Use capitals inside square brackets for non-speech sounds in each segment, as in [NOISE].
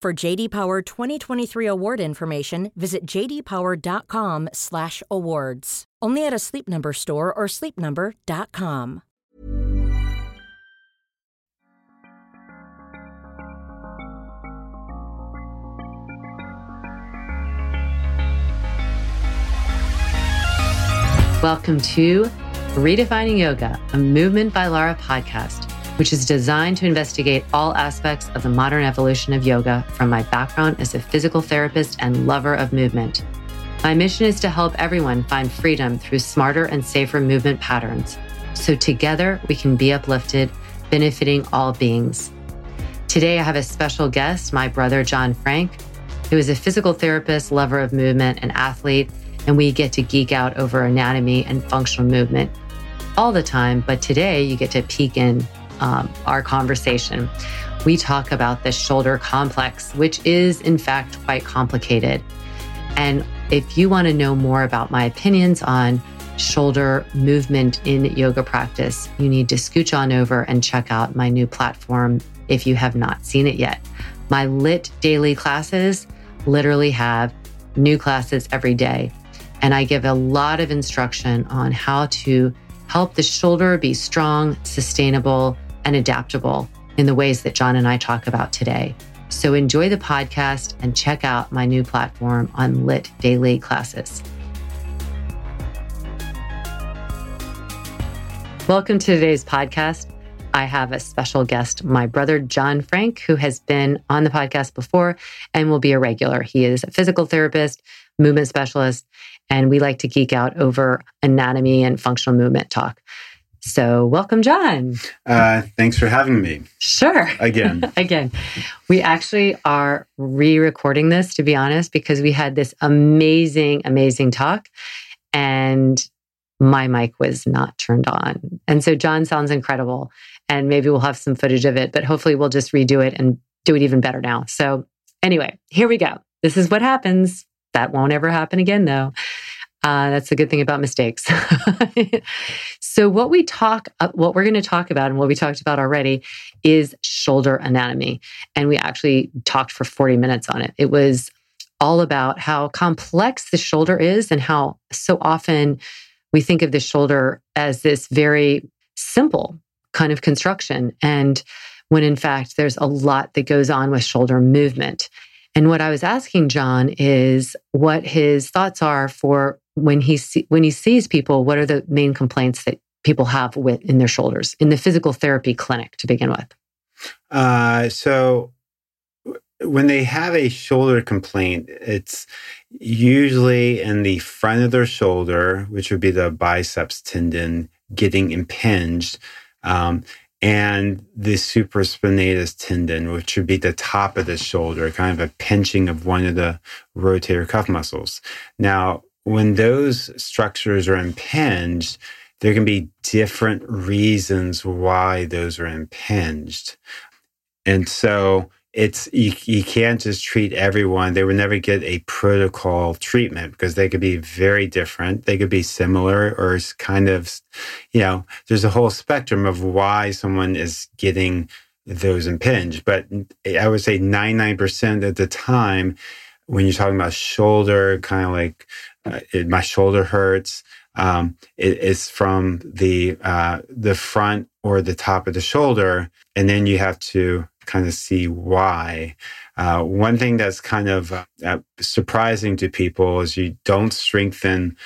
For JD Power 2023 award information, visit jdpower.com/awards. Only at a Sleep Number store or sleepnumber.com. Welcome to Redefining Yoga, a Movement by Lara podcast, which is designed to investigate all aspects of the modern evolution of yoga from my background as a physical therapist and lover of movement. My mission is to help everyone find freedom through smarter and safer movement patterns so together we can be uplifted, benefiting all beings. Today, I have a special guest, my brother, John Frank, who is a physical therapist, lover of movement, and athlete and we get to geek out over anatomy and functional movement all the time. But today you get to peek in um, our conversation. We talk about the shoulder complex, which is in fact quite complicated. And if you want to know more about my opinions on shoulder movement in yoga practice, you need to scooch on over and check out my new platform if you have not seen it yet. My LYT Daily classes literally have new classes every day. And I give a lot of instruction on how to help the shoulder be strong, sustainable, and adaptable in the ways that John and I talk about today. So enjoy the podcast and check out my new platform on LYT Daily Classes. Welcome to today's podcast. I have a special guest, my brother, John Frank, who has been on the podcast before and will be a regular. He is a physical therapist, movement specialist, and we like to geek out over anatomy and functional movement talk. So, welcome, John. Uh, thanks for having me. Sure. [LAUGHS] Again. Again. We actually are re recording this, to be honest, because we had this amazing, amazing talk and my mic was not turned on. And so, John sounds incredible. And maybe we'll have some footage of it, but hopefully, we'll just redo it and do it even better now. So, anyway, here we go. This is what happens that won't ever happen again, though. Uh, that's the good thing about mistakes. [LAUGHS] so, what we talk, uh, what we're going to talk about, and what we talked about already, is shoulder anatomy. And we actually talked for 40 minutes on it. It was all about how complex the shoulder is and how so often we think of the shoulder as this very simple kind of construction. And when in fact, there's a lot that goes on with shoulder movement. And what I was asking John is what his thoughts are for when he see, when he sees people. What are the main complaints that people have with in their shoulders in the physical therapy clinic to begin with? Uh, so when they have a shoulder complaint, it's usually in the front of their shoulder, which would be the biceps tendon getting impinged. Um, and the supraspinatus tendon, which would be the top of the shoulder, kind of a pinching of one of the rotator cuff muscles. Now, when those structures are impinged, there can be different reasons why those are impinged. And so it's you, you can't just treat everyone. They would never get a protocol treatment because they could be very different. They could be similar or kind of, you know, there's a whole spectrum of why someone is getting those impinged. But I would say 99% of the time, when you're talking about shoulder, kind of like uh, it, my shoulder hurts, um, it, it's from the uh, the front or the top of the shoulder, and then you have to kind of see why. Uh, one thing that's kind of uh, surprising to people is you don't strengthen.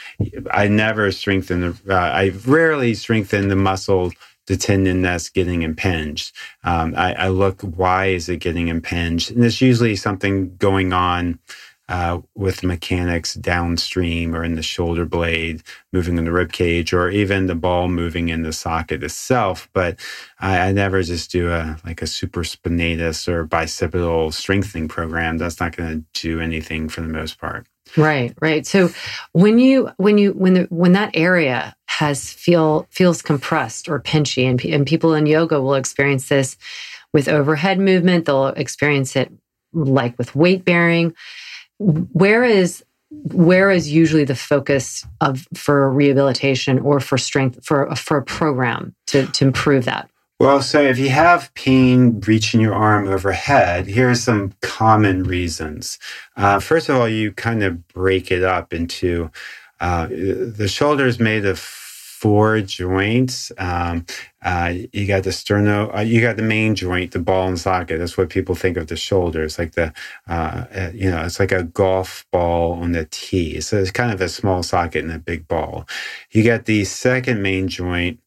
I never strengthen the. Uh, I rarely strengthen the muscle the tendon that's getting impinged. Um, I, I, look, why is it getting impinged? And there's usually something going on uh, with mechanics downstream or in the shoulder blade, moving in the rib cage, or even the ball moving in the socket itself. But I, I never just do a like a supraspinatus or bicipital strengthening program. That's not going to do anything for the most part. Right, right. So when you when you when the when that area has feel feels compressed or pinchy, and and people in yoga will experience this with overhead movement. They'll experience it like with weight bearing where is where is usually the focus of for rehabilitation or for strength for for a program to to improve that? Well so if you have pain reaching your arm overhead here are some common reasons. Uh, first of all you kind of break it up into uh, the shoulder is made of four joints. Um, uh, you got the sterno, uh, you got the main joint, the ball and socket. That's what people think of the shoulder. It's like the, uh, uh, you know, it's like a golf ball on the tee. So it's kind of a small socket and a big ball. You got the second main joint,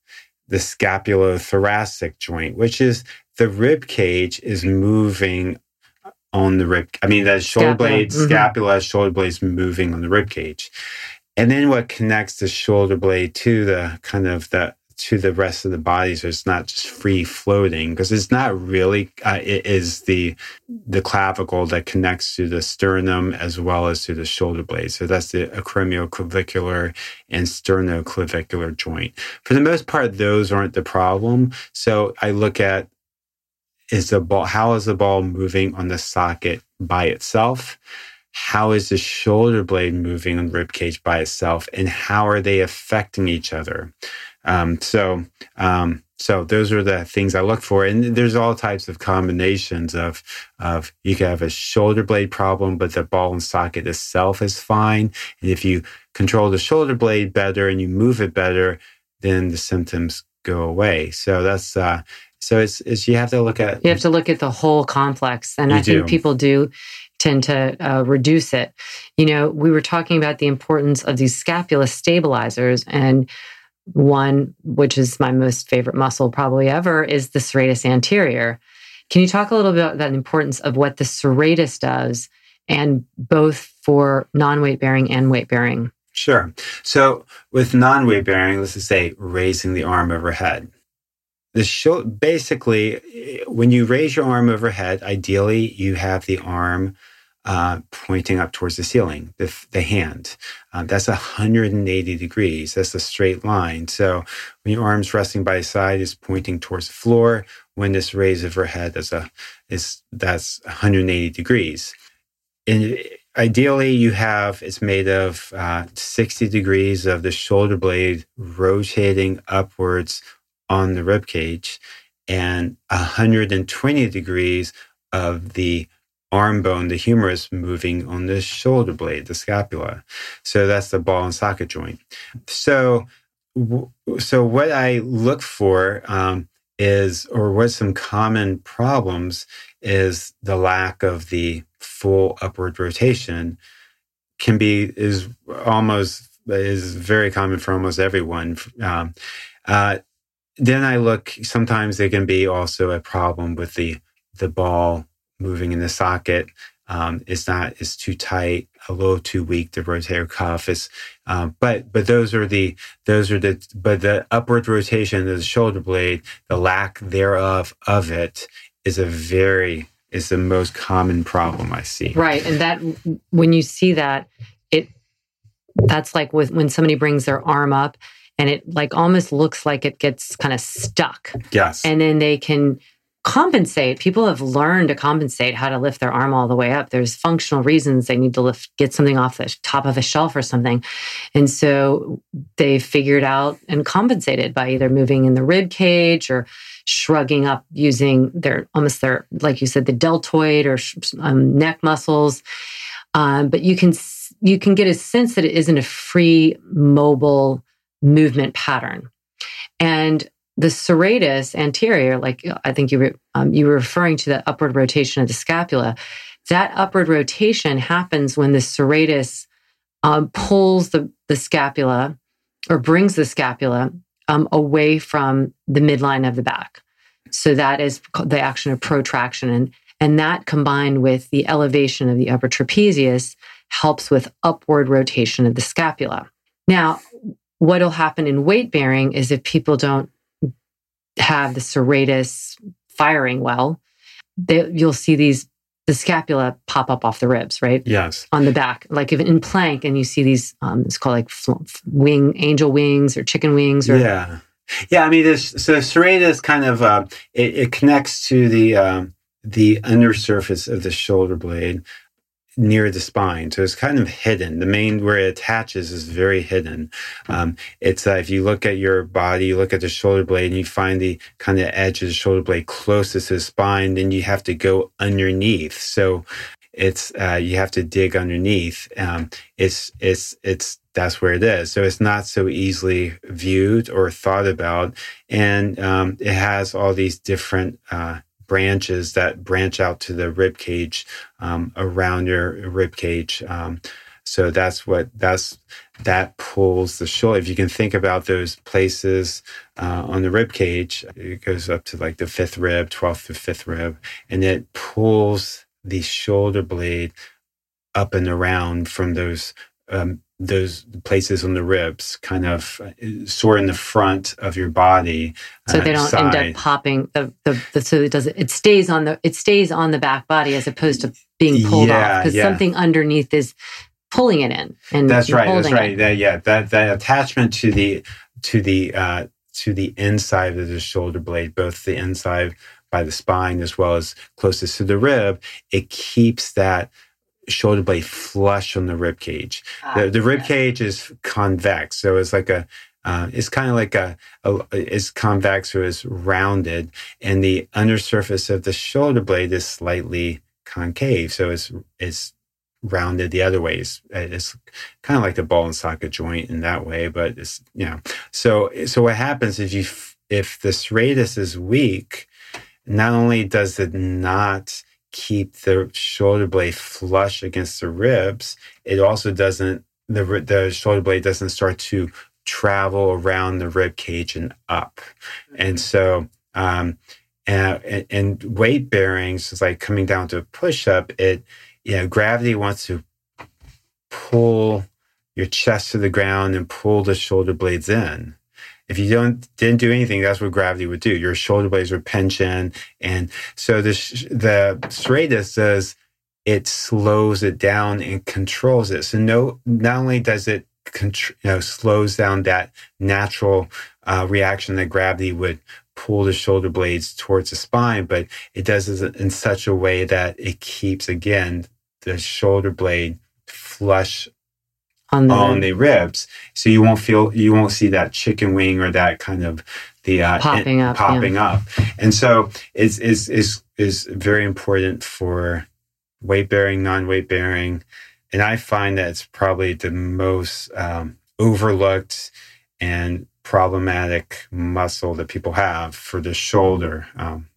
the scapulothoracic joint, which is the rib cage is moving on the rib. I mean, the shoulder blade, mm-hmm. scapula, shoulder blades moving on the rib cage. And then what connects the shoulder blade to the kind of the to the rest of the body so it's not just free floating because it's not really uh, it is the the clavicle that connects to the sternum as well as to the shoulder blade. So that's the acromioclavicular and sternoclavicular joint. For the most part those aren't the problem. So i look at is the ball how is the ball moving on the socket by itself how is the shoulder blade moving on the rib cage by itself and how are they affecting each other um, so um, so those are the things i look for and there's all types of combinations of of you can have a shoulder blade problem but the ball and socket itself is fine and if you control the shoulder blade better and you move it better then the symptoms go away so that's uh, so it's, it's you have to look at you have to look at the whole complex and i do. think people do tend to uh, reduce it. You know, we were talking about the importance of these scapula stabilizers, and one, which is my most favorite muscle probably ever, is the serratus anterior. Can you talk a little bit about the importance of what the serratus does, and both for non weight bearing and weight bearing? Sure. So with non weight bearing, let's just say raising the arm overhead the show basically when you raise your arm overhead ideally you have the arm uh, pointing up towards the ceiling the, the hand. Uh, that's 180 degrees. That's a straight line. So when your arm's resting by side is pointing towards the floor. When this raise overhead that's a is that's 180 degrees. And ideally you have it's made of uh, 60 degrees of the shoulder blade rotating upwards on the rib cage and 120 degrees of the arm bone, the humerus moving on the shoulder blade, the scapula. So that's the ball and socket joint. So, so what I look for um, is, or what some common problems is the lack of the full upward rotation can be is almost is very common for almost everyone. Um, uh, then I look, sometimes there can be also a problem with the, the ball moving in the socket. Um, it's not, it's too tight, a little too weak. The rotator cuff is, um, but, but those are the, those are the, but the upward rotation of the shoulder blade, the lack thereof of it is a very, is the most common problem I see. Right. And that, when you see that, it, that's like with when somebody brings their arm up and it like almost looks like it gets kind of stuck. Yes. And then they can compensate. People have learned to compensate how to lift their arm all the way up. There's functional reasons they need to lift, get something off the top of a shelf or something. And so they figured out and compensated by either moving in the rib cage or shrugging up using their almost their, like you said, the deltoid or um, neck muscles. Um, but you can you can get a sense that it isn't a free mobile movement pattern. And the serratus anterior, like I think you were um, you were referring to the upward rotation of the scapula, that upward rotation happens when the serratus um, pulls the, the scapula or brings the scapula um, away from the midline of the back. So that is the action of protraction. And, and that combined with the elevation of the upper trapezius helps with upward rotation of the scapula. Now, what will happen in weight bearing is if people don't have the serratus firing well, they, you'll see these the scapula pop up off the ribs, right? Yes. On the back, like if in plank, and you see these, um, it's called like wing, angel wings or chicken wings, or yeah, yeah. I mean, this so serratus kind of uh, it, it, connects to the um, the undersurface of the shoulder blade, near the spine. So it's kind of hidden. The main where it attaches is very hidden. Um, it's uh, if you look at your body, you look at the shoulder blade and you find the kind of edge of the shoulder blade closest to the spine, then you have to go underneath. So it's, uh, you have to dig underneath. Um, it's, it's, it's, that's where it is. So it's not so easily viewed or thought about. And um, it has all these different uh, branches that branch out to the rib cage um, around your rib cage. Um, so that's what that's that pulls the shoulder. If you can think about those places uh, on the rib cage, it goes up to like the fifth rib, twelfth to fifth rib, and it pulls the shoulder blade up and around from those um, those places on the ribs kind of sore in the front of your body so they uh, don't side. end up popping the, the, the, so it does it stays on the it stays on the back body as opposed to being pulled yeah, off because yeah. something underneath is pulling it in and that's right that's right that, yeah that that attachment to the to the uh to the inside of the shoulder blade both the inside by the spine as well as closest to the rib it keeps that shoulder blade flush on the rib cage. Ah, the, the rib yes. cage is convex, so it's like a uh, it's kind of like a, a, it's convex or it's rounded, and the undersurface of the shoulder blade is slightly concave, so it's it's rounded the other way. It's, it's kind of like the ball and socket joint in that way, but it's you know. So so what happens if you if the serratus is weak, not only does it not keep the shoulder blade flush against the ribs, it also doesn't the the shoulder blade doesn't start to travel around the rib cage and up, and so um, and, and weight bearings is like coming down to a push up. It you know gravity wants to pull your chest to the ground and pull the shoulder blades in if you don't didn't do anything, that's what gravity would do. Your shoulder blades would pinch in, and so the the serratus does it slows it down and controls it. So no, not only does it you know slows down that natural uh, reaction that gravity would pull the shoulder blades towards the spine, but it does it in such a way that it keeps again the shoulder blade flush on the, on the ribs. So you won't feel, you won't see that chicken wing or that kind of the uh, popping up, popping yeah. up. And so it's, is, is, is very important for weight bearing, non weight bearing. And I find that it's probably the most um, overlooked and problematic muscle that people have for the shoulder. Um,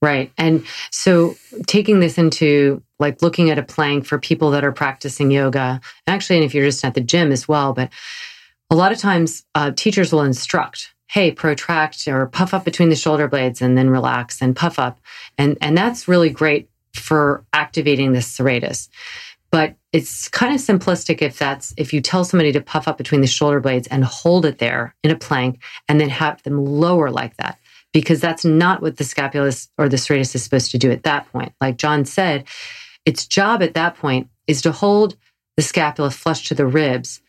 Right. And so taking this into like looking at a plank for people that are practicing yoga, actually, and if you're just at the gym as well, but a lot of times uh, teachers will instruct, hey, protract or puff up between the shoulder blades and then relax and puff up. And, and that's really great for activating the serratus. But it's kind of simplistic if that's if you tell somebody to puff up between the shoulder blades and hold it there in a plank and then have them lower like that because that's not what the scapulus or the serratus is supposed to do at that point. Like John said, its job at that point is to hold the scapula flush to the ribs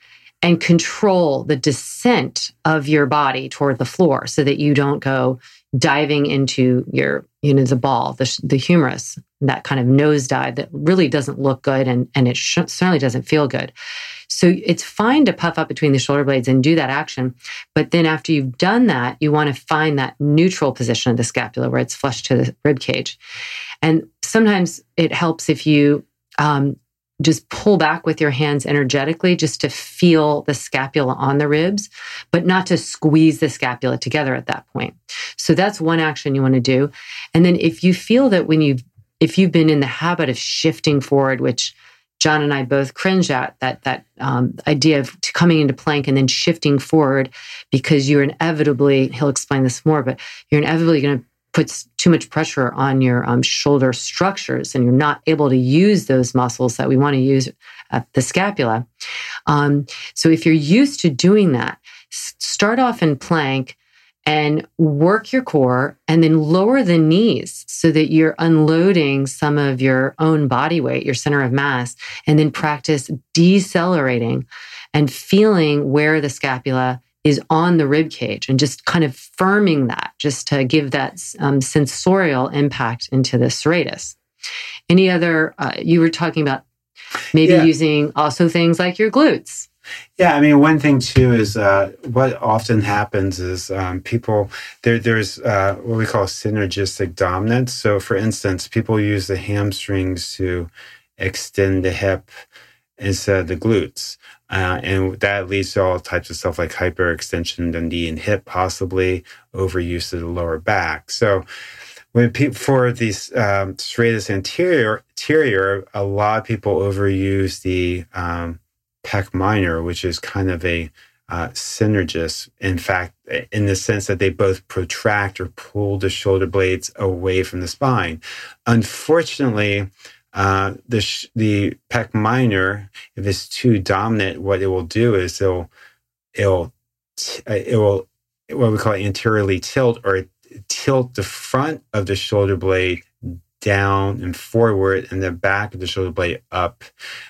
and control the descent of your body toward the floor so that you don't go diving into your, you know, the ball, the, the humerus, that kind of nosedive that really doesn't look good and, and it sh- certainly doesn't feel good. So it's fine to puff up between the shoulder blades and do that action. But then after you've done that, you want to find that neutral position of the scapula where it's flush to the rib cage. And sometimes it helps if you um, just pull back with your hands energetically just to feel the scapula on the ribs, but not to squeeze the scapula together at that point. So that's one action you want to do. And then if you feel that when you've if you've been in the habit of shifting forward, which John and I both cringe at that that um, idea of coming into plank and then shifting forward because you're inevitably he'll explain this more, but you're inevitably going to put too much pressure on your um, shoulder structures and you're not able to use those muscles that we want to use at the scapula. Um, so if you're used to doing that, start off in plank and work your core and then lower the knees so that you're unloading some of your own body weight, your center of mass, and then practice decelerating and feeling where the scapula is on the rib cage and just kind of firming that just to give that um, sensorial impact into the serratus. Any other, uh, you were talking about maybe yeah. using also things like your glutes. Yeah, I mean, one thing too is uh, what often happens is um, people there. There's uh, what we call synergistic dominance. So, for instance, people use the hamstrings to extend the hip instead of the glutes, uh, and that leads to all types of stuff like hyperextension of the knee and hip, possibly overuse of the lower back. So, when people for these um, serratus anterior, anterior, a lot of people overuse the um, pec minor, which is kind of a uh, synergist. In fact, in the sense that they both protract or pull the shoulder blades away from the spine. Unfortunately, uh, the sh- the pec minor, if it's too dominant, what it will do is it'll it'll t- uh, it will what we call it anteriorly tilt or tilt the front of the shoulder blade down and forward and the back of the shoulder blade up.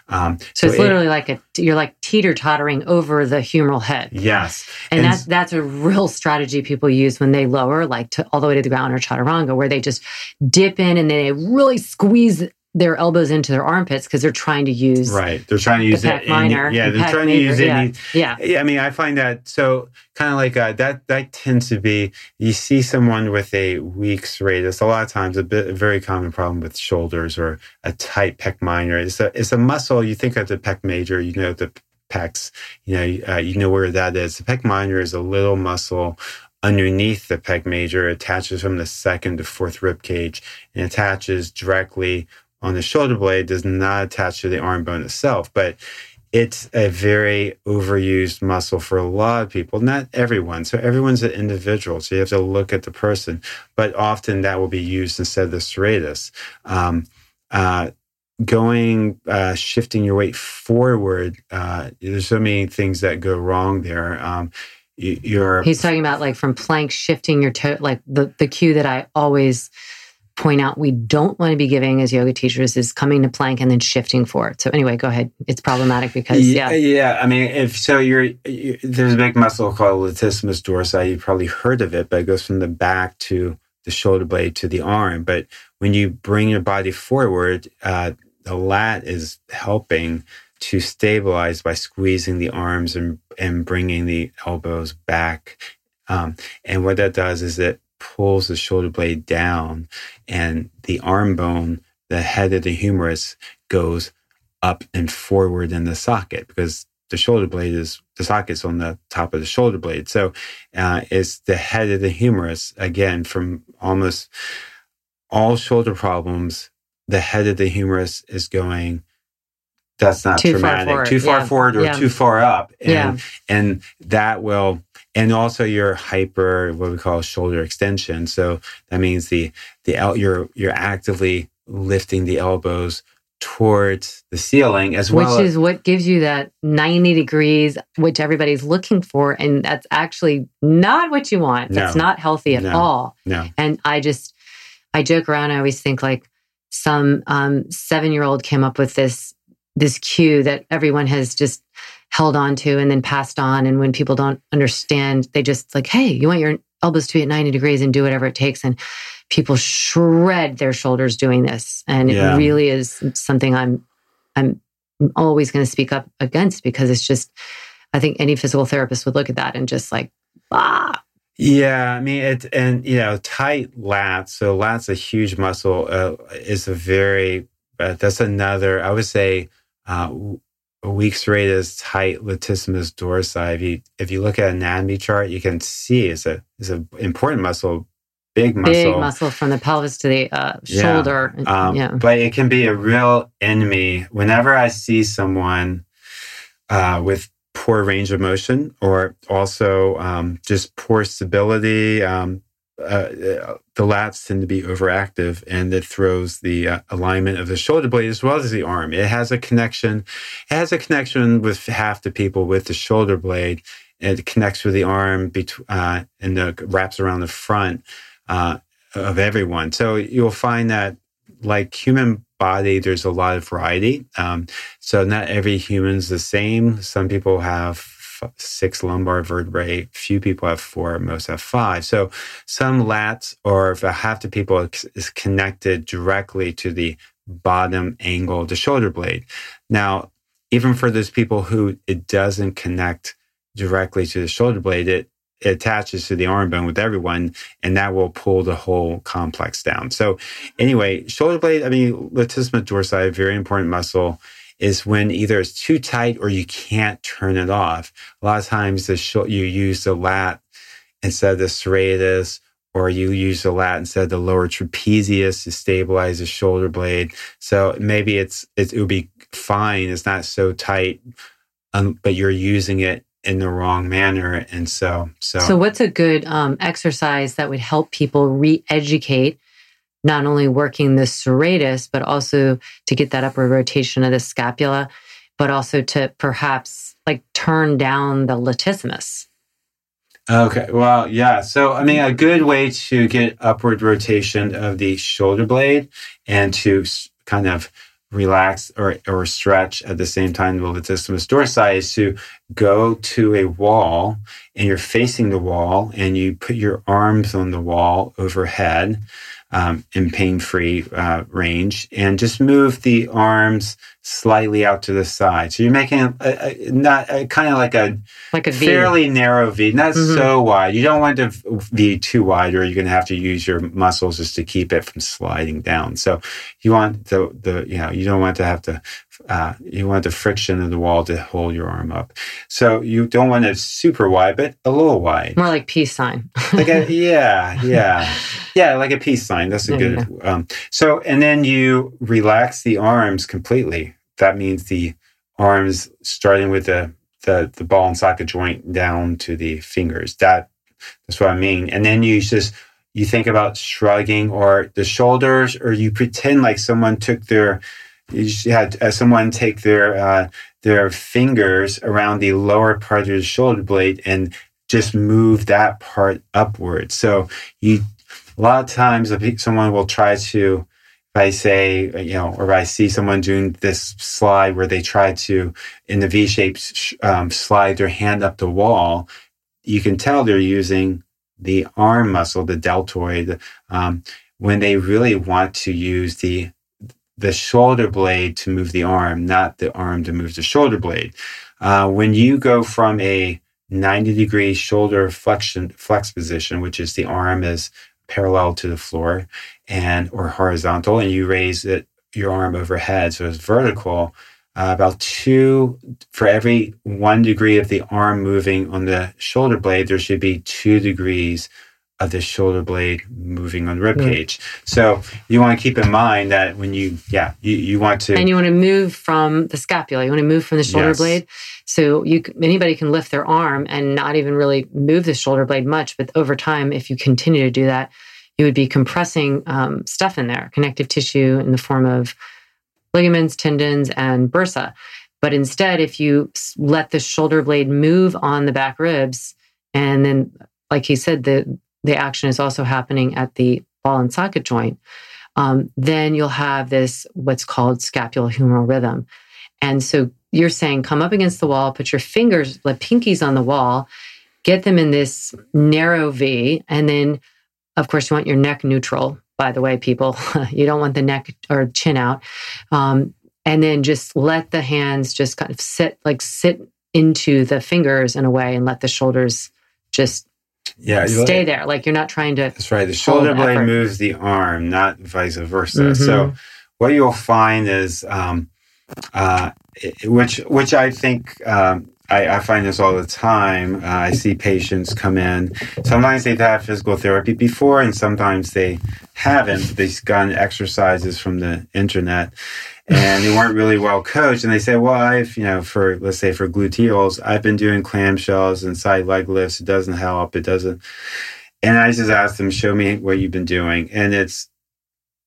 Um, so, so, it's it, literally like a you're like teeter tottering over the humeral head. Yes, and, and, that's that's a real strategy people use when they lower like to all the way to the ground or chaturanga, where they just dip in and then they really squeeze their elbows into their armpits because they're trying to use right. They're trying to use the it. Minor, in, yeah, they're trying major, to use yeah, it. yeah. yeah. I mean, I find that so kind of like uh, that. That tends to be you see someone with a weak serratus. A lot of times, a bit a very common problem with shoulders or a tight pec minor. It's a it's a muscle. You think of the pec major. You know the pecs. You know uh, you know where that is. The pec minor is a little muscle underneath the pec major attaches from the second to fourth rib cage and attaches directly on the shoulder blade does not attach to the arm bone itself, but it's a very overused muscle for a lot of people, not everyone. So everyone's an individual. So you have to look at the person, but often that will be used instead of the serratus. Um, uh, going, uh, shifting your weight forward, uh, there's so many things that go wrong there. Um, you're he's talking about like from plank shifting your toe, like the, the cue that I always point out we don't want to be giving as yoga teachers is coming to plank and then shifting forward. So anyway, go ahead. It's problematic because yeah, yeah. I mean, if so, you're, you, there's a big muscle called latissimus dorsi. You've probably heard of it, but it goes from the back to the shoulder blade to the arm. But when you bring your body forward, uh, the lat is helping to stabilize by squeezing the arms and and bringing the elbows back. Um, and what that does is it pulls the shoulder blade down and the arm bone, the head of the humerus goes up and forward in the socket because the shoulder blade is the socket's on the top of the shoulder blade. So uh, it's the head of the humerus again from almost all shoulder problems. The head of the humerus is going. That's not too traumatic. Far too far yeah. forward or yeah. too far up, and yeah. and that will and also your hyper what we call shoulder extension. So that means the the you're you're actively lifting the elbows towards the ceiling as well which is what gives you that 90 degrees which everybody's looking for and that's actually not what you want. That's no, not healthy at no, all. No. And i just i joke around i always think like some um, seven year old came up with this this cue that everyone has just held on to and then passed on. And when people don't understand, they just like, hey, you want your elbows to be at 90 degrees and do whatever it takes. And people shred their shoulders doing this. And yeah. it really is something I'm I'm always going to speak up against because it's just I think any physical therapist would look at that and just like, ah. Yeah, I mean it, and you know, tight lats. So lats, a huge muscle, uh, is a very. Uh, that's another. I would say uh, a weak serratus tight latissimus dorsi. If you if you look at an anatomy chart, you can see it's a it's an important muscle big muscle. Big muscle from the pelvis to the uh, shoulder. Yeah. Um, yeah. But it can be a real enemy. Whenever I see someone uh, with poor range of motion or also um, just poor stability, um, uh, the lats tend to be overactive and it throws the uh, alignment of the shoulder blade as well as the arm. It has a connection. It has a connection with half the people with the shoulder blade. It connects with the arm between, uh, and the, wraps around the front uh, of everyone. So you'll find that, like human body, there's a lot of variety. Um, so not every human's the same. Some people have six lumbar vertebrae. Few people have four. Most have five. So some lats, or half the people is connected directly to the bottom angle of the shoulder blade. Now, even for those people who it doesn't connect directly to the shoulder blade, it it attaches to the arm bone with everyone, and that will pull the whole complex down. So, anyway, shoulder blade, I mean, latissimus dorsi, very important muscle, is when either it's too tight or you can't turn it off. A lot of times, the sh- you use the lat instead of the serratus, or you use the lat instead of the lower trapezius to stabilize the shoulder blade. So maybe it's, it, it would be fine. It's not so tight, um, but you're using it in the wrong manner. And so, so, so what's a good um, exercise that would help people re-educate not only working the serratus, but also to get that upward rotation of the scapula, but also to perhaps like turn down the latissimus. Okay. Well, yeah. So, I mean, a good way to get upward rotation of the shoulder blade and to kind of relax or, or stretch at the same time the latissimus dorsi is to go to a wall and you're facing the wall and you put your arms on the wall overhead um, in pain-free uh, range and just move the arms slightly out to the side. So you're making a, a, not a, kind of like a like a fairly narrow V, not mm-hmm. so wide. You don't want to be too wide, or you're going to have to use your muscles just to keep it from sliding down. So you want the the you know you don't want to have to uh, you want the friction of the wall to hold your arm up. So you don't want it super wide, but a little wide. More like peace sign. like a, [LAUGHS] yeah, yeah, yeah, like a peace sign. That's a there good. Um, so and then you relax the arms completely. That means the arms starting with the the, the ball and socket joint down to the fingers. That that's what I mean. And then you just you think about shrugging or the shoulders, or you pretend like someone took their you had uh, someone take their uh, their fingers around the lower part of the shoulder blade and just move that part upward. So you a lot of times someone will try to I say, you know, or I see someone doing this slide where they try to, in the V shape, um, slide their hand up the wall, you can tell they're using the arm muscle, the deltoid, um, when they really want to use the the shoulder blade to move the arm, not the arm to move the shoulder blade. Uh, when you go from a 90 degree shoulder flexion flex position, which is the arm is parallel to the floor and or horizontal, and you raise it your arm overhead, so it's vertical. Uh, about two for every one degree of the arm moving on the shoulder blade, there should be two degrees of the shoulder blade moving on the rib cage. Mm. So you want to keep in mind that when you, yeah, you, you want to. And you want to move from the scapula. You want to move from the shoulder yes. blade. So you, anybody can lift their arm and not even really move the shoulder blade much. But over time, if you continue to do that, you would be compressing um, stuff in there, connective tissue in the form of ligaments, tendons, and bursa. But instead, if you let the shoulder blade move on the back ribs, and then, like he said, the the action is also happening at the ball and socket joint, um, then you'll have this what's called scapulohumeral rhythm. And so you're saying come up against the wall, put your fingers, like pinkies on the wall, get them in this narrow V, and then, of course, you want your neck neutral. By the way, people, [LAUGHS] you don't want the neck or chin out. Um, and then just let the hands just kind of sit, like sit into the fingers in a way, and let the shoulders just yeah, stay there. Like you're not trying to. That's right. The shoulder blade effort. moves the arm, not vice versa. Mm-hmm. So what you'll find is, um, uh, which which I think um, I, I, find this all the time. Uh, I see patients come in. Sometimes they've had physical therapy before, and sometimes they haven't. They've gotten exercises from the internet, and they weren't really well coached. And they say, "Well, I've you know, for let's say for gluteals, I've been doing clamshells and side leg lifts. It doesn't help. It doesn't." And I just ask them, "Show me what you've been doing," and it's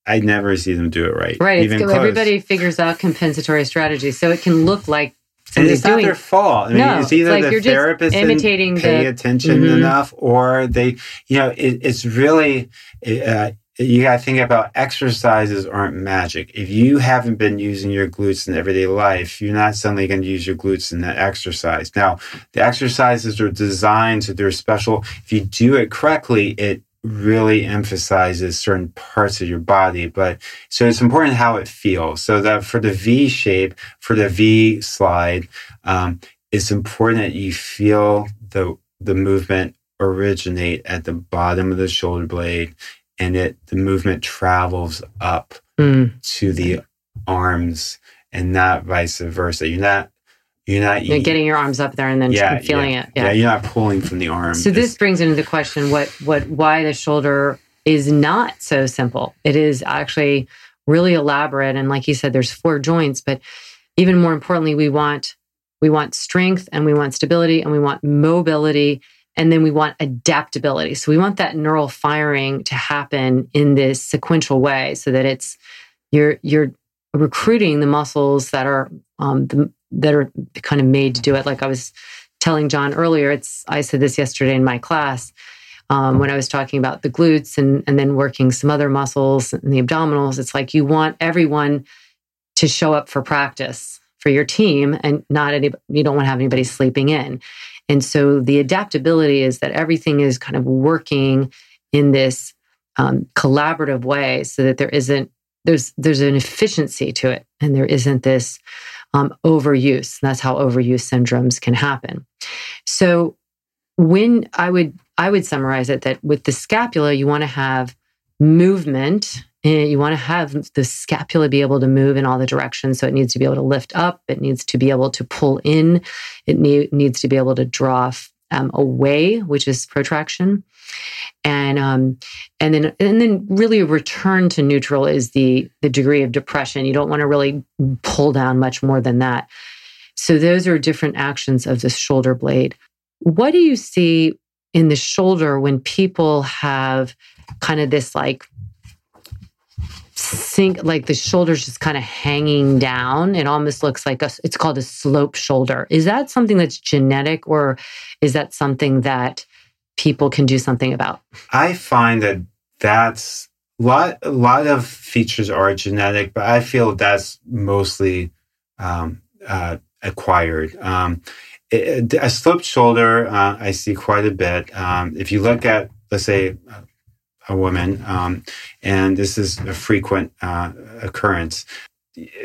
I never see them do it right. Right. everybody figures out compensatory strategies. So it can look like and it's not their fault. I mean, no, it's either like the therapist imitating pay the, attention mm-hmm. enough, or they, you know, it, it's really. Uh, you got to think about exercises aren't magic. If you haven't been using your glutes in everyday life, you're not suddenly going to use your glutes in that exercise. Now, the exercises are designed so they're special. If you do it correctly, it really emphasizes certain parts of your body. But so it's important how it feels. So that for the V shape, for the V slide, um, it's important that you feel the the movement originate at the bottom of the shoulder blade and it the movement travels up mm. to the arms and not vice versa. You're not you're not you're getting your arms up there and then yeah, feeling yeah. it. Yeah. yeah. you're not pulling from the arm. So this brings into the question what what why the shoulder is not so simple. It is actually really elaborate and like you said there's four joints, but even more importantly we want we want strength and we want stability and we want mobility and then we want adaptability. So we want that neural firing to happen in this sequential way so that it's you're you're recruiting the muscles that are um, the, that are kind of made to do it. Like I was telling John earlier, it's I said this yesterday in my class um, when I was talking about the glutes and and then working some other muscles and the abdominals. It's like you want everyone to show up for practice for your team and not any you don't want to have anybody sleeping in. And so the adaptability is that everything is kind of working in this um, collaborative way so that there isn't there's there's an efficiency to it and there isn't this um, overuse. That's how overuse syndromes can happen. So when I would I would summarize it that with the scapula, you want to have movement. And you want to have the scapula be able to move in all the directions. So it needs to be able to lift up. It needs to be able to pull in. It needs to be able to draw um, away, which is protraction and um, and then and then really a return to neutral is the the degree of depression. You don't want to really pull down much more than that. So those are different actions of the shoulder blade. What do you see in the shoulder when people have kind of this like sink like the shoulders just kind of hanging down it almost looks like a it's called a slope shoulder is that something that's genetic or is that something that people can do something about? I find that that's a lot, a lot of features are genetic, but I feel that's mostly um, uh, acquired. Um, it, a sloped shoulder, uh, I see quite a bit. Um, if you look at, let's say, a woman, um, and this is a frequent uh, occurrence,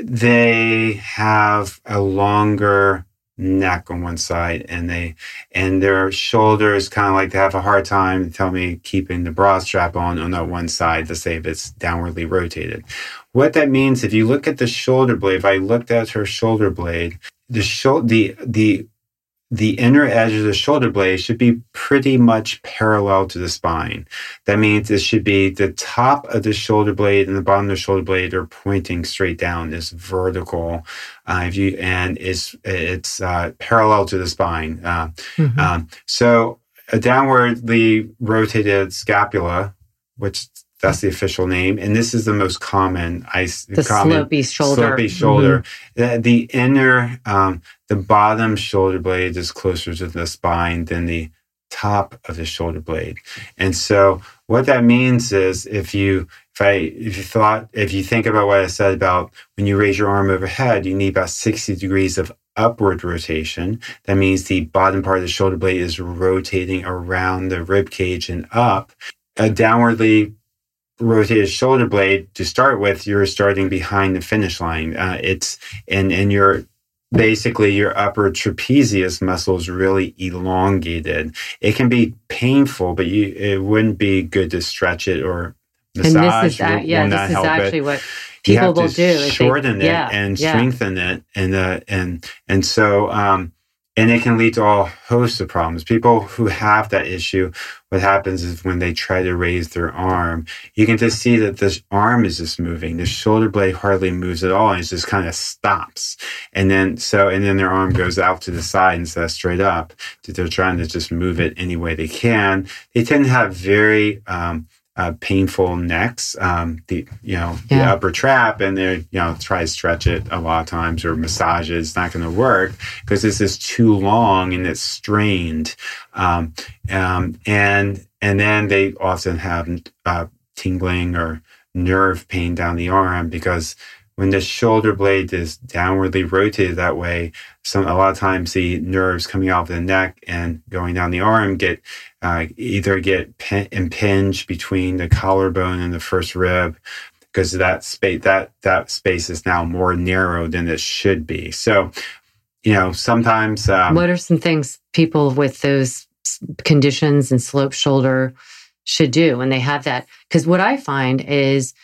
they have a longer neck on one side and they and their shoulders kind of like they have a hard time tell me keeping the bra strap on on that one side to say if it's downwardly rotated. What that means if you look at the shoulder blade if i looked at her shoulder blade the shoulder the the the inner edge of the shoulder blade should be pretty much parallel to the spine. That means it should be the top of the shoulder blade and the bottom of the shoulder blade are pointing straight down. It's vertical, uh, if you and it's it's uh, parallel to the spine. Uh, mm-hmm. um, so a downwardly rotated scapula, which that's the official name, and this is the most common ice. The common, slopey shoulder. Slopey shoulder. Mm-hmm. The, the, inner, um, the bottom shoulder blade is closer to the spine than the top of the shoulder blade, and so what that means is if you if I if you thought if you think about what I said about when you raise your arm overhead, you need about sixty degrees of upward rotation. That means the bottom part of the shoulder blade is rotating around the rib cage and up. A downwardly rotated shoulder blade to start with, you're starting behind the finish line. Uh, it's and and you're basically your upper trapezius muscle is really elongated. It can be painful, but you it wouldn't be good to stretch it or massage. And this is yeah, will this is actually it. what people will do. Shorten it yeah, and yeah. strengthen it, and uh, and and so um, and it can lead to all hosts of problems. People who have that issue, what happens is when they try to raise their arm, you can just see that this arm is just moving. The shoulder blade hardly moves at all, and it just kind of stops. And then so, and then their arm goes out to the side instead of straight up. They're trying to just move it any way they can. They tend to have very um, uh, painful necks, um, the you know yeah. the upper trap, and they you know try to stretch it a lot of times or massage it. It's not going to work because this is too long and it's strained, um, um, and and then they often have uh, tingling or nerve pain down the arm because when the shoulder blade is downwardly rotated that way, some a lot of times the nerves coming off the neck and going down the arm get uh, either get pin, impinged between the collarbone and the first rib because that space that that space is now more narrow than it should be. So, you know, sometimes um, what are some things people with those conditions and slope shoulder should do when they have that? Because what I find is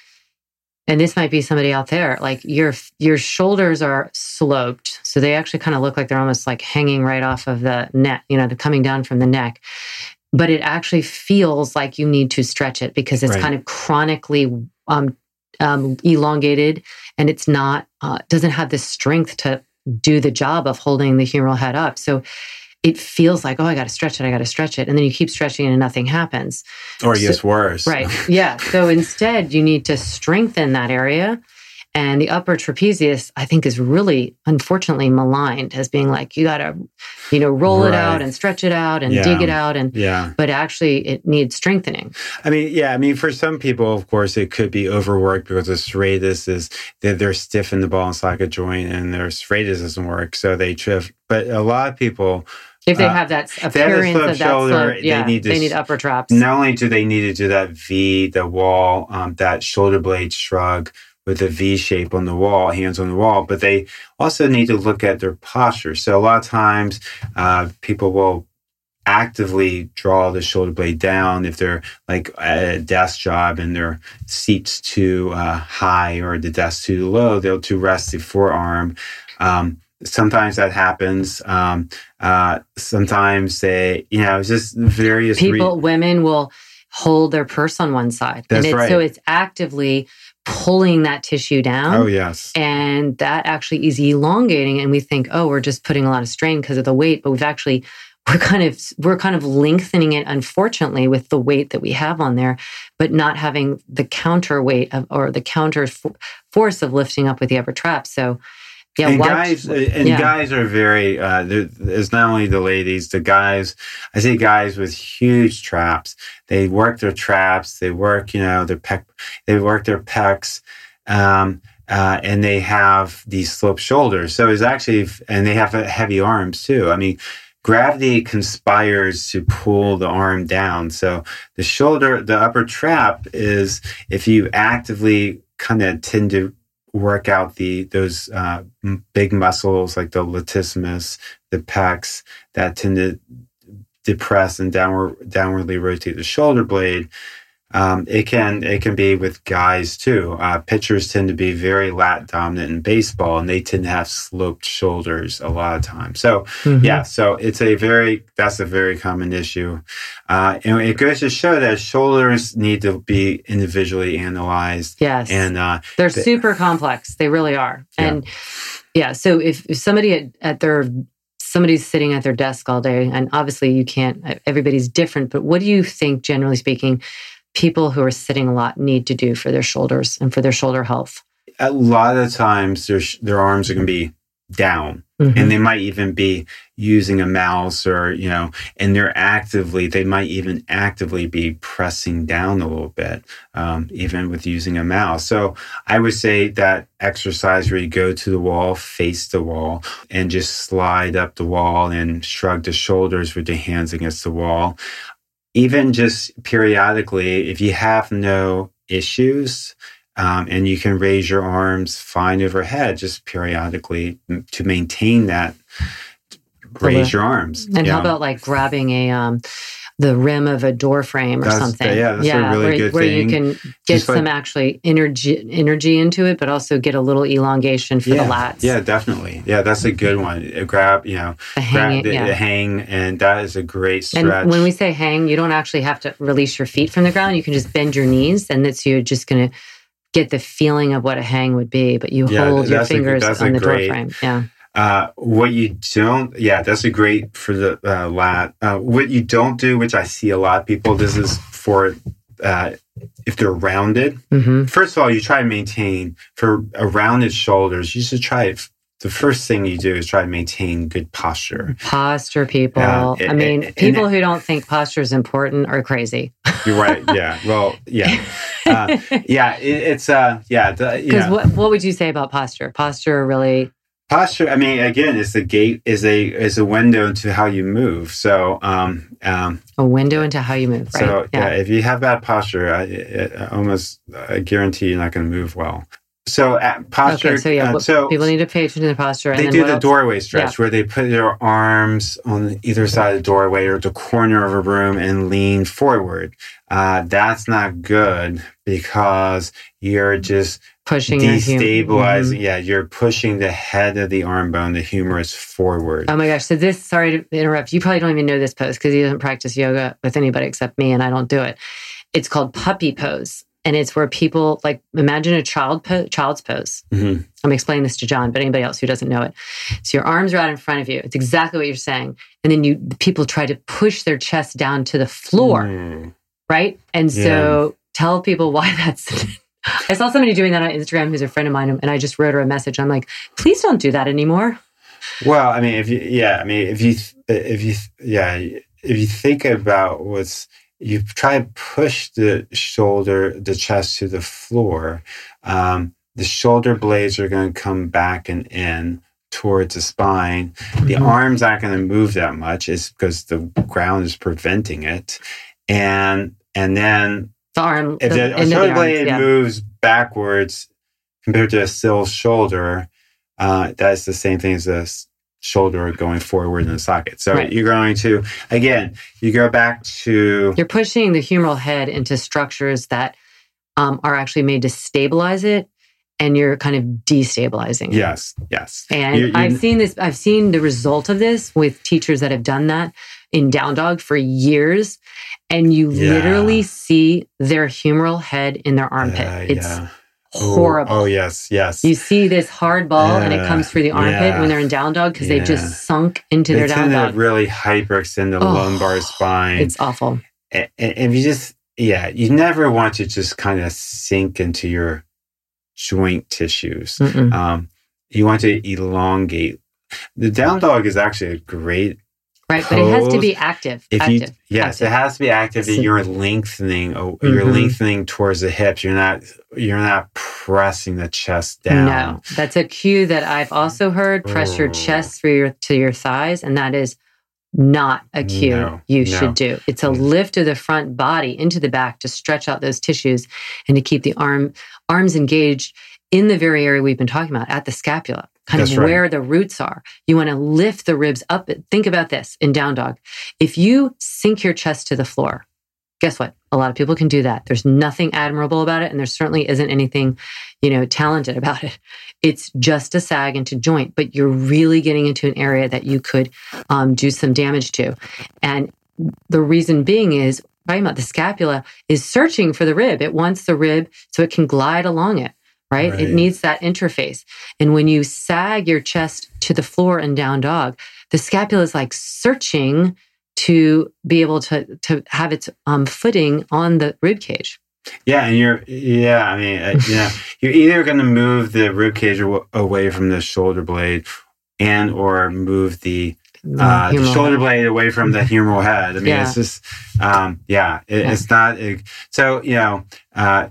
and this might be somebody out there like your your shoulders are sloped so they actually kind of look like they're almost like hanging right off of the neck you know they're coming down from the neck but it actually feels like you need to stretch it because it's right. kind of chronically um, um, elongated and it's not uh, doesn't have the strength to do the job of holding the humeral head up so it feels like, oh, I got to stretch it, I got to stretch it. And then you keep stretching it and nothing happens. Or it so, gets worse. Right. Yeah. So [LAUGHS] instead, you need to strengthen that area. And the upper trapezius, I think, is really unfortunately maligned as being like, you got to, you know, roll right. it out and stretch it out and yeah. dig it out. And, yeah. but actually, it needs strengthening. I mean, yeah. I mean, for some people, of course, it could be overworked because the serratus is, they're, they're stiff in the ball and socket joint and their serratus doesn't work. So they trip. But a lot of people, if they uh, have that appearance of that shoulder, yeah, they need, to, they need upper traps. Not only do they need to do that V, the wall, um, that shoulder blade shrug with a V shape on the wall, hands on the wall, but they also need to look at their posture. So a lot of times, uh, people will actively draw the shoulder blade down if they're like at a desk job and their seat's too uh, high or the desk too low, they'll to rest the forearm. Um, sometimes that happens. Um, uh, sometimes they, you know, it's just various people, re- women will hold their purse on one side. That's and right. So it's actively pulling that tissue down. Oh, yes. And that actually is elongating. And we think, oh, we're just putting a lot of strain because of the weight, but we've actually we're kind of we're kind of lengthening it unfortunately with the weight that we have on there but not having the counterweight of or the counter force of lifting up with the upper trap so yeah, and watch, guys uh, and yeah. guys are very. Uh, there's not only the ladies, the guys. I see guys with huge traps. They work their traps. They work, you know, their pec. They work their pecs, um, uh, and they have these sloped shoulders. So it's actually, and they have heavy arms too. I mean, gravity conspires to pull the arm down. So the shoulder, the upper trap is if you actively kind of tend to work out the those uh, big muscles like the latissimus, the pecs that tend to depress and downward downwardly rotate the shoulder blade. Um, it can it can be with guys too. Uh, pitchers tend to be very lat dominant in baseball, and they tend to have sloped shoulders a lot of times. So mm-hmm. yeah, so it's a very that's a very common issue, uh, and it goes to show that shoulders need to be individually analyzed. Yes, and uh, they're super complex. They really are, yeah. and yeah. So if, if somebody at, at their somebody's sitting at their desk all day, and obviously you can't. Everybody's different, but what do you think, generally speaking? People who are sitting a lot need to do for their shoulders and for their shoulder health? A lot of times their, their arms are going to be down mm-hmm. and they might even be using a mouse or, you know, and they're actively, they might even actively be pressing down a little bit, um, even with using a mouse. So I would say that exercise where you go to the wall, face the wall, and just slide up the wall and shrug the shoulders with your hands against the wall even just periodically, if you have no issues um, and you can raise your arms fine overhead, just periodically to maintain that, raise your arms. And yeah. how about like grabbing a, um, the rim of a door frame or That's- something. yeah, that's a really where, where you can get Just like- some actually energy energy into it, but also get a little elongation for yeah, the lats. yeah, definitely. Yeah, that's a good one. Uh, Grab, you know, the grab the, yeah. the hang, and that is a great stretch. And when we say hang, you don't actually have to release your feet from the ground. You can just bend your knees, and that's you're just going to get the feeling of what a hang would be. But you Yeah, hold your fingers a on the great- door frame. Yeah. Uh, what you don't, yeah, that's a great for the uh, lat. Uh, what you don't do, which I see a lot of people, this is for uh, if they're rounded. hmm First of all, you try to maintain for a rounded shoulders. You should try. The first thing you do is try to maintain good posture. Posture people. Yeah, it- I mean, it- people who don't think posture is important are crazy. [LAUGHS] You're right. Yeah. Well. Yeah. [LAUGHS] Uh, yeah. It, it's uh. Yeah. Because yeah. what what would you say about posture? Posture really posture i mean again it's the gait is a is a window into how you move so um um a window into how you move, right? so yeah. if you have bad posture i, I almost i guarantee you're not going to move well so uh, posture Okay, so yeah, uh, so people need to pay attention to the posture. And they do the else? doorway stretch where they put their arms on either side of the doorway or the corner of a room and lean forward. Uh, that's not good because you're just pushing destabilizing. Mhm. Yeah, you're pushing the head of the arm bone, the humerus forward. Oh my gosh! So this, sorry to interrupt. You probably don't even know this pose because he doesn't practice yoga with anybody except me, and I don't do it. It's called puppy pose, and it's where people like imagine a child po- child's pose. Mhm. I'm explaining this to John, but anybody else who doesn't know it. So your arms are out in front of you. It's exactly what you're saying, and then you people try to push their chest down to the floor, Mm. right? And so tell people why [LAUGHS] that's. I saw somebody doing that on Instagram who's a friend of mine, and I just wrote her a message. I'm like, please don't do that anymore. Well, I mean, if you, yeah, I mean, if you, if you, yeah, if you think about what's, you try to push the shoulder, the chest to the floor, um, the shoulder blades are going to come back and in towards the spine. The Mhm. arms aren't going to move that much. It's because the ground is preventing it. And, and then The arm, if the the, end of the shoulder blade yeah. moves backwards compared to a still shoulder, uh, that's the same thing as a shoulder going forward in the socket. So Right. you're going to, again, you go back to, You're pushing the humeral head into structures that um, are actually made to stabilize it, and you're kind of destabilizing. it. yes, yes. And You- you- I've seen this. I've seen the result of this with teachers that have done that in down dog for years, and you Yeah. literally see their humeral head in their armpit. Yeah, it's yeah. Horrible. Oh, yes, yes. You see this hard ball, and it comes through the armpit when they're in down dog because they've just sunk into they their down dog. really hyperextend the Oh, lumbar spine. It's awful. and, and if you just yeah you never want to just kind of sink into your joint tissues um, you want to elongate the down dog is actually a great Right, but it has to be active. if active. you yes active. it has to be active So- and you're lengthening oh, you're Mhm. lengthening towards the hips you're not you're not pressing the chest down No, that's a cue that I've also heard. Press your Oh. chest through your to your thighs, and that is not a cue No, you no. should do. It's a Mm. lift of the front body into the back to stretch out those tissues and to keep the arm arms engaged in the very area we've been talking about at the scapula, kind That's of right. where the roots are. You want to lift the ribs up. Think about this in down dog. If you sink your chest to the floor, guess what? A lot of people can do that. There's nothing admirable about it, and there certainly isn't anything, you know, talented about it. It's just a sag into joint, but you're really getting into an area that you could um, do some damage to. And the reason being is talking about the scapula is searching for the rib. It wants the rib so it can glide along it. Right? It needs that interface. And when you sag your chest to the floor in down dog, the scapula is like searching to be able to to have its um, footing on the rib cage. Yeah, and you're yeah. I mean, uh, you know, [LAUGHS] you're either going to move the rib cage away from the shoulder blade, and or move the uh, the shoulder blade away from the humeral head. I mean, Yeah. it's just um, yeah, it, Yeah. it's not it- so. You know, uh,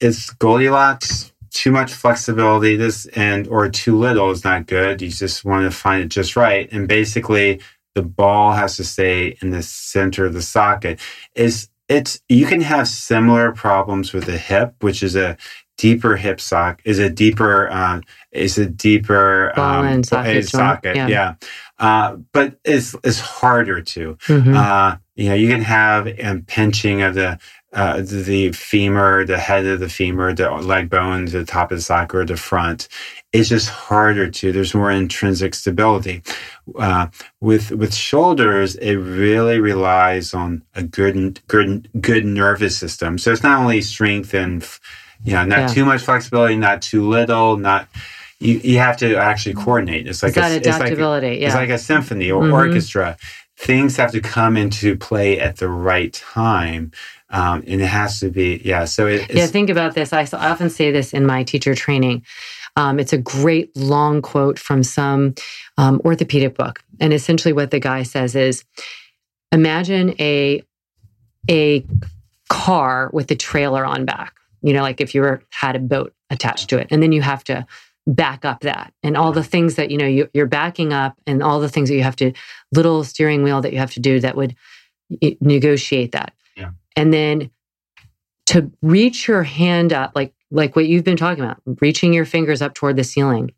it's Goldilocks. Too much flexibility, this and or too little is not good. You just want to find it just right, and basically, the ball has to stay in the center of the socket. Is it's you can have similar problems with the hip, which is a deeper hip sock, is a deeper uh, is a deeper Ball and socket socket, yeah. yeah. Uh, but it's it's harder to. Mhm. Uh, you know, you can have a pinching of the uh, the femur, the head of the femur, the leg bone, the top of the sock, or the front. It's just harder to. There's more intrinsic stability. Uh, with with shoulders, it really relies on a good good good nervous system. So it's not only strength and you know, not yeah. too much flexibility, not too little, not you, you have to actually coordinate. It's like it's a, adaptability. It's like, yeah. it's like a symphony or mm-hmm. orchestra. Things have to come into play at the right time. Um, and it has to be, yeah. So it, yeah, think about this. I, I, often say this in my teacher training. Um, it's a great long quote from some um, orthopedic book, and essentially what the guy says is, imagine a a car with a trailer on back. You know, like if you were had a boat attached to it, and then you have to back up that. And all the things that you know you, are backing up and all the things that you have to little steering wheel that you have to do that would negotiate that. Yeah. and then to reach your hand up like like what you've been talking about reaching your fingers up toward the ceiling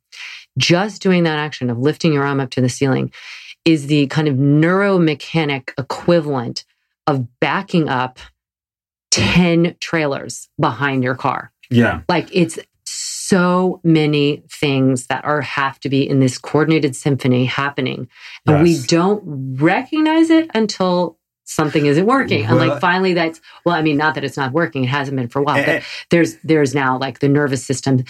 just doing that action of lifting your arm up to the ceiling is the kind of neuromechanic equivalent of backing up 10 trailers behind your car. Yeah. Like it's so many things that are have to be in this coordinated symphony happening. And yes. we don't recognize it until something isn't working. Well, and like finally that's well i mean not that it's not working it hasn't been for a while but eh, eh. there's there's now like the nervous system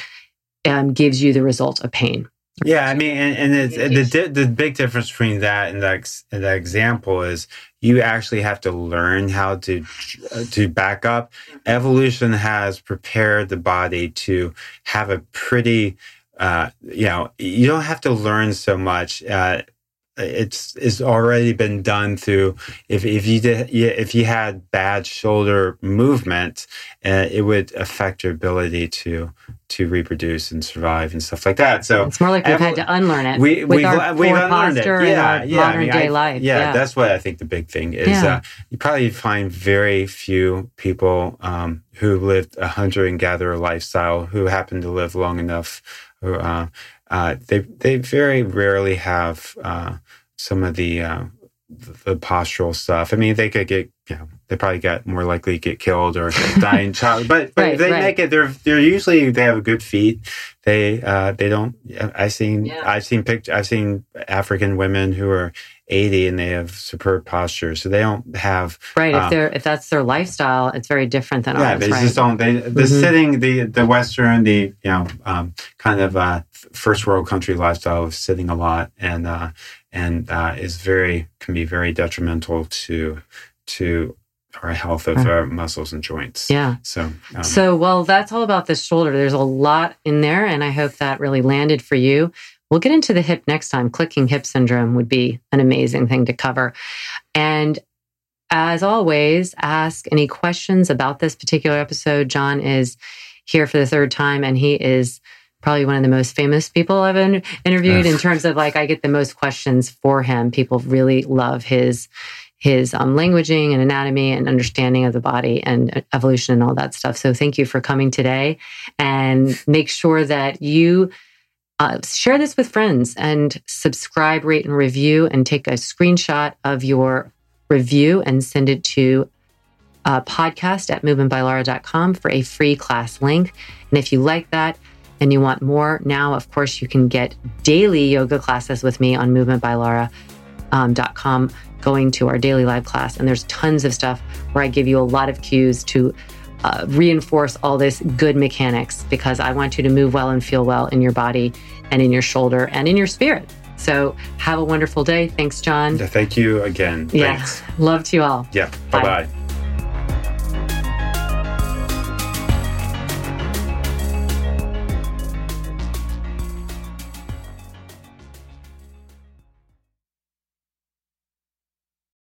um, gives you the result of pain yeah, I mean, and, and the the big difference between that and that, and that example is you actually have to learn how to to back up. Evolution has prepared the body to have a pretty, uh, you know, you don't have to learn so much. Uh, it's it's already been done through if if you did if you had bad shoulder movement uh, it would affect your ability to to reproduce and survive and stuff like that. So it's more like we've had to unlearn it we, with we've, our we've unlearned it. yeah yeah modern I mean, day I, life. yeah, yeah, that's what i think the big thing is yeah. uh, you probably find very few people um, who lived a hunter and gatherer lifestyle who happened to live long enough who uh, uh, they they very rarely have uh, some of the uh, the postural stuff. I mean, they could get you know they probably get more likely to get killed or [LAUGHS] die in child, but but right, they right. make it. They're they're usually they have a good feet. They uh, they don't. I've seen yeah. I've seen pictures. I've seen African women who are 80 and they have superb posture. So they don't have right. Um, if they're if that's their lifestyle, it's very different than yeah, ours. they right? just don't. They the mm-hmm. sitting the the Western the you know um, kind of uh, first world country lifestyle of sitting a lot and uh, and uh, is very can be very detrimental to to our health of our muscles and joints. Yeah. So, um, so well, that's all about the shoulder. There's a lot in there, and I hope that really landed for you. We'll get into the hip next time. Clicking hip syndrome would be an amazing thing to cover. And as always, ask any questions about this particular episode. John is here for the third time, and he is probably one of the most famous people I've in, interviewed in terms of like I get the most questions for him. People really love his his um, languaging and anatomy and understanding of the body and evolution and all that stuff. So thank you for coming today, and make sure that you uh, share this with friends and subscribe, rate, and review, and take a screenshot of your review and send it to uh, podcast at movementbylara.com for a free class link. And if you like that and you want more, now, of course, you can get daily yoga classes with me on movementbylara.com, um, going to our daily live class. And there's tons of stuff where I give you a lot of cues to uh, reinforce all this good mechanics because I want you to move well and feel well in your body and in your shoulder and in your spirit. So have a wonderful day. Thanks, John. Thank you again. Yeah. Love to you all. Yeah. Bye bye.